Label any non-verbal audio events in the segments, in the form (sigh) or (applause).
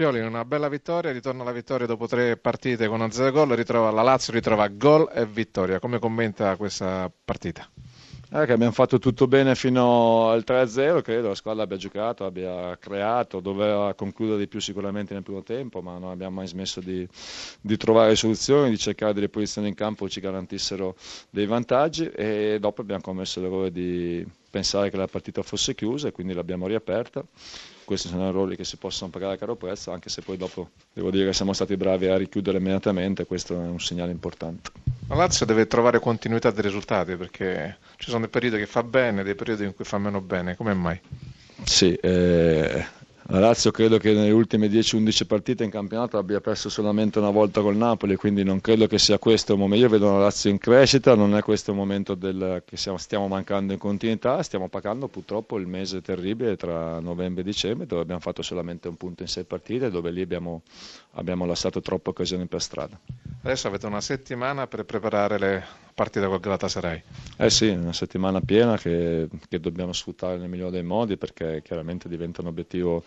Pioli una bella vittoria, ritorna alla vittoria dopo tre partite con 0 gol, ritrova la Lazio, ritrova gol e vittoria. Come commenta questa partita? Eh, che abbiamo fatto tutto bene fino al 3-0, credo la squadra abbia giocato, abbia creato, doveva concludere di più sicuramente nel primo tempo, ma non abbiamo mai smesso di, di trovare soluzioni, di cercare delle posizioni in campo che ci garantissero dei vantaggi e dopo abbiamo commesso l'errore di pensare che la partita fosse chiusa e quindi l'abbiamo riaperta. Questi sono errori che si possono pagare a caro prezzo, anche se poi dopo devo dire che siamo stati bravi a richiudere immediatamente, questo è un segnale importante. La Lazio deve trovare continuità dei risultati perché ci sono dei periodi che fa bene, dei periodi in cui fa meno bene, come mai? Sì, eh, la Lazio credo che nelle ultime 10-11 partite in campionato abbia perso solamente una volta col Napoli, quindi non credo che sia questo il momento. Io vedo la Lazio in crescita, non è questo il momento del, che siamo, stiamo mancando in continuità, stiamo pagando purtroppo il mese terribile tra novembre e dicembre dove abbiamo fatto solamente un punto in sei partite, dove lì abbiamo, abbiamo lasciato troppe occasioni per strada. Adesso avete una settimana per preparare le partite col Galatasaray. Eh sì, una settimana piena che, che dobbiamo sfruttare nel migliore dei modi perché chiaramente diventa un obiettivo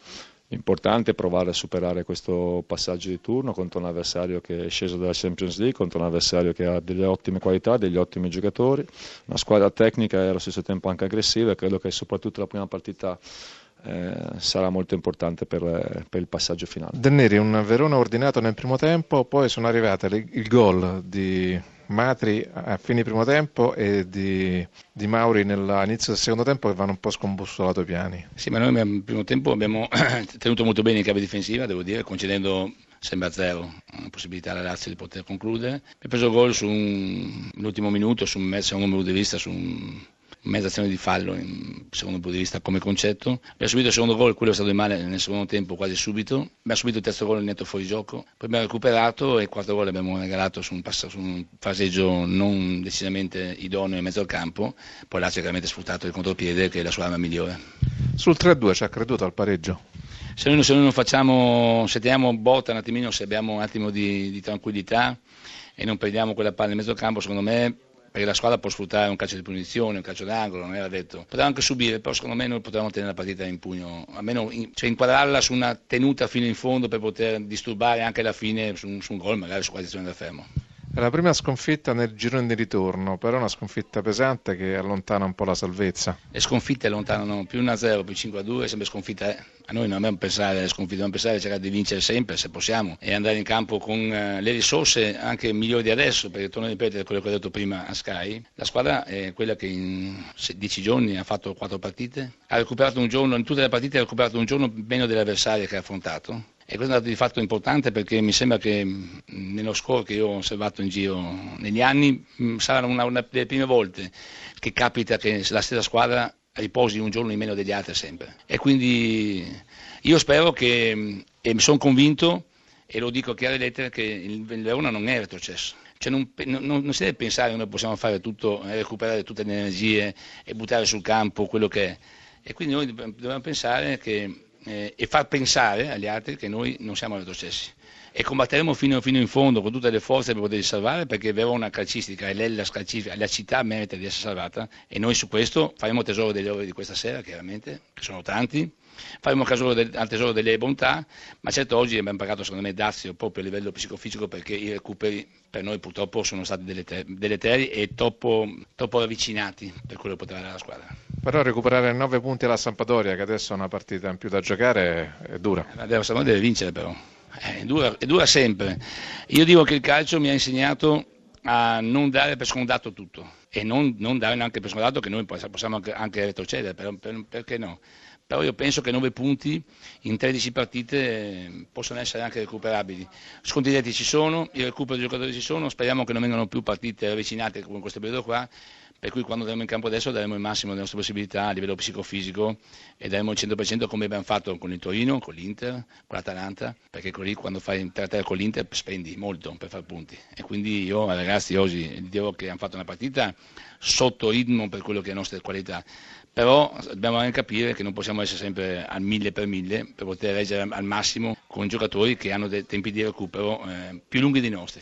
importante provare a superare questo passaggio di turno contro un avversario che è sceso dalla Champions League, contro un avversario che ha delle ottime qualità, degli ottimi giocatori, una squadra tecnica e allo stesso tempo anche aggressiva credo che soprattutto la prima partita eh, sarà molto importante per, per, il passaggio finale. Denneri, un Verona ordinato nel primo tempo, poi sono arrivate le, il gol di Matri a fine primo tempo e di, di Mauri all'inizio del secondo tempo che vanno un po' scombussolato i piani. Sì, ma noi nel primo tempo abbiamo (clears throat) tenuto molto bene in chiave difensiva, devo dire, concedendo sempre a zero la possibilità alla Lazio di poter concludere. Abbiamo preso il gol su un, l'ultimo minuto, su un mezzo, un numero di vista, su un mezza azione di fallo in, secondo punto di vista come concetto. Abbiamo subito il secondo gol, quello è stato di male nel secondo tempo quasi subito. Abbiamo subito il terzo gol in netto fuori gioco, poi abbiamo recuperato e il quarto gol l'abbiamo regalato su un, passo, su un fraseggio non decisamente idoneo in mezzo al campo. Poi Lazio ha chiaramente sfruttato il contropiede che è la sua arma migliore. Sul 3-2 ci ha creduto al pareggio? Se noi, se noi non facciamo, se teniamo botta un attimino, se abbiamo un attimo di, di tranquillità e non perdiamo quella palla in mezzo al campo, secondo me perché la squadra può sfruttare un calcio di punizione, un calcio d'angolo, non era detto. Poteva anche subire, però secondo me noi potevamo tenere la partita in pugno, almeno in, cioè inquadrarla su una tenuta fino in fondo per poter disturbare anche alla fine su un, su un gol, magari su quasi azione da fermo. È la prima sconfitta nel girone di ritorno, però una sconfitta pesante che allontana un po' la salvezza. Le sconfitte allontanano più 1-0, più 5-2, sempre sconfitta. Eh. A noi non dobbiamo pensare alle sconfitte, dobbiamo pensare a cercare di vincere sempre se possiamo e andare in campo con eh, le risorse anche migliori di adesso, perché torno a ripetere quello che ho detto prima a Sky. La squadra è quella che in 10 giorni ha fatto 4 partite, ha recuperato un giorno, in tutte le partite ha recuperato un giorno meno dell'avversario che ha affrontato e questo è un dato di fatto importante perché mi sembra che nello score che io ho osservato in giro negli anni sarà una, una delle prime volte che capita che la stessa squadra riposi un giorno in meno degli altri sempre. E quindi io spero che, e mi sono convinto, e lo dico a chiare lettere, che il Verona non è retrocesso. Cioè non, non, non, si deve pensare che noi possiamo fare tutto, recuperare tutte le energie e buttare sul campo quello che è. E quindi noi dobbiamo pensare che eh, e far pensare agli altri che noi non siamo retrocessi e combatteremo fino, fino, in fondo con tutte le forze per poterli salvare perché Verona calcistica e calcistica, la città merita di essere salvata e noi su questo faremo tesoro degli ore di questa sera chiaramente, che sono tanti, faremo tesoro del, tesoro delle bontà, ma certo oggi abbiamo pagato secondo me dazio proprio a livello psicofisico perché i recuperi per noi purtroppo sono stati deleteri e troppo, troppo ravvicinati per quello che poteva dare la squadra. Però recuperare 9 punti alla Sampdoria, che adesso è una partita in più da giocare, è dura. La Sampdoria deve vincere però, è dura, è dura sempre. Io dico che il calcio mi ha insegnato a non dare per scontato tutto e non, non dare neanche per scontato che noi possiamo anche, anche retrocedere, per, per, perché no? Però io penso che 9 punti in 13 partite possono essere anche recuperabili. Sconti diretti ci sono, il recupero dei giocatori ci sono, speriamo che non vengano più partite avvicinate come in questo periodo qua per cui quando andremo in campo adesso daremo il massimo delle nostre possibilità a livello psicofisico e daremo il 100% come abbiamo fatto con il Torino, con l'Inter, con l'Atalanta, perché lì quando fai 3-3 con l'Inter spendi molto per fare punti e quindi io ragazzi oggi dico che hanno fatto una partita sotto ritmo per quello che è la nostra qualità, però dobbiamo anche capire che non possiamo essere sempre al mille per mille per poter reggere al massimo con giocatori che hanno dei tempi di recupero eh, più lunghi dei nostri.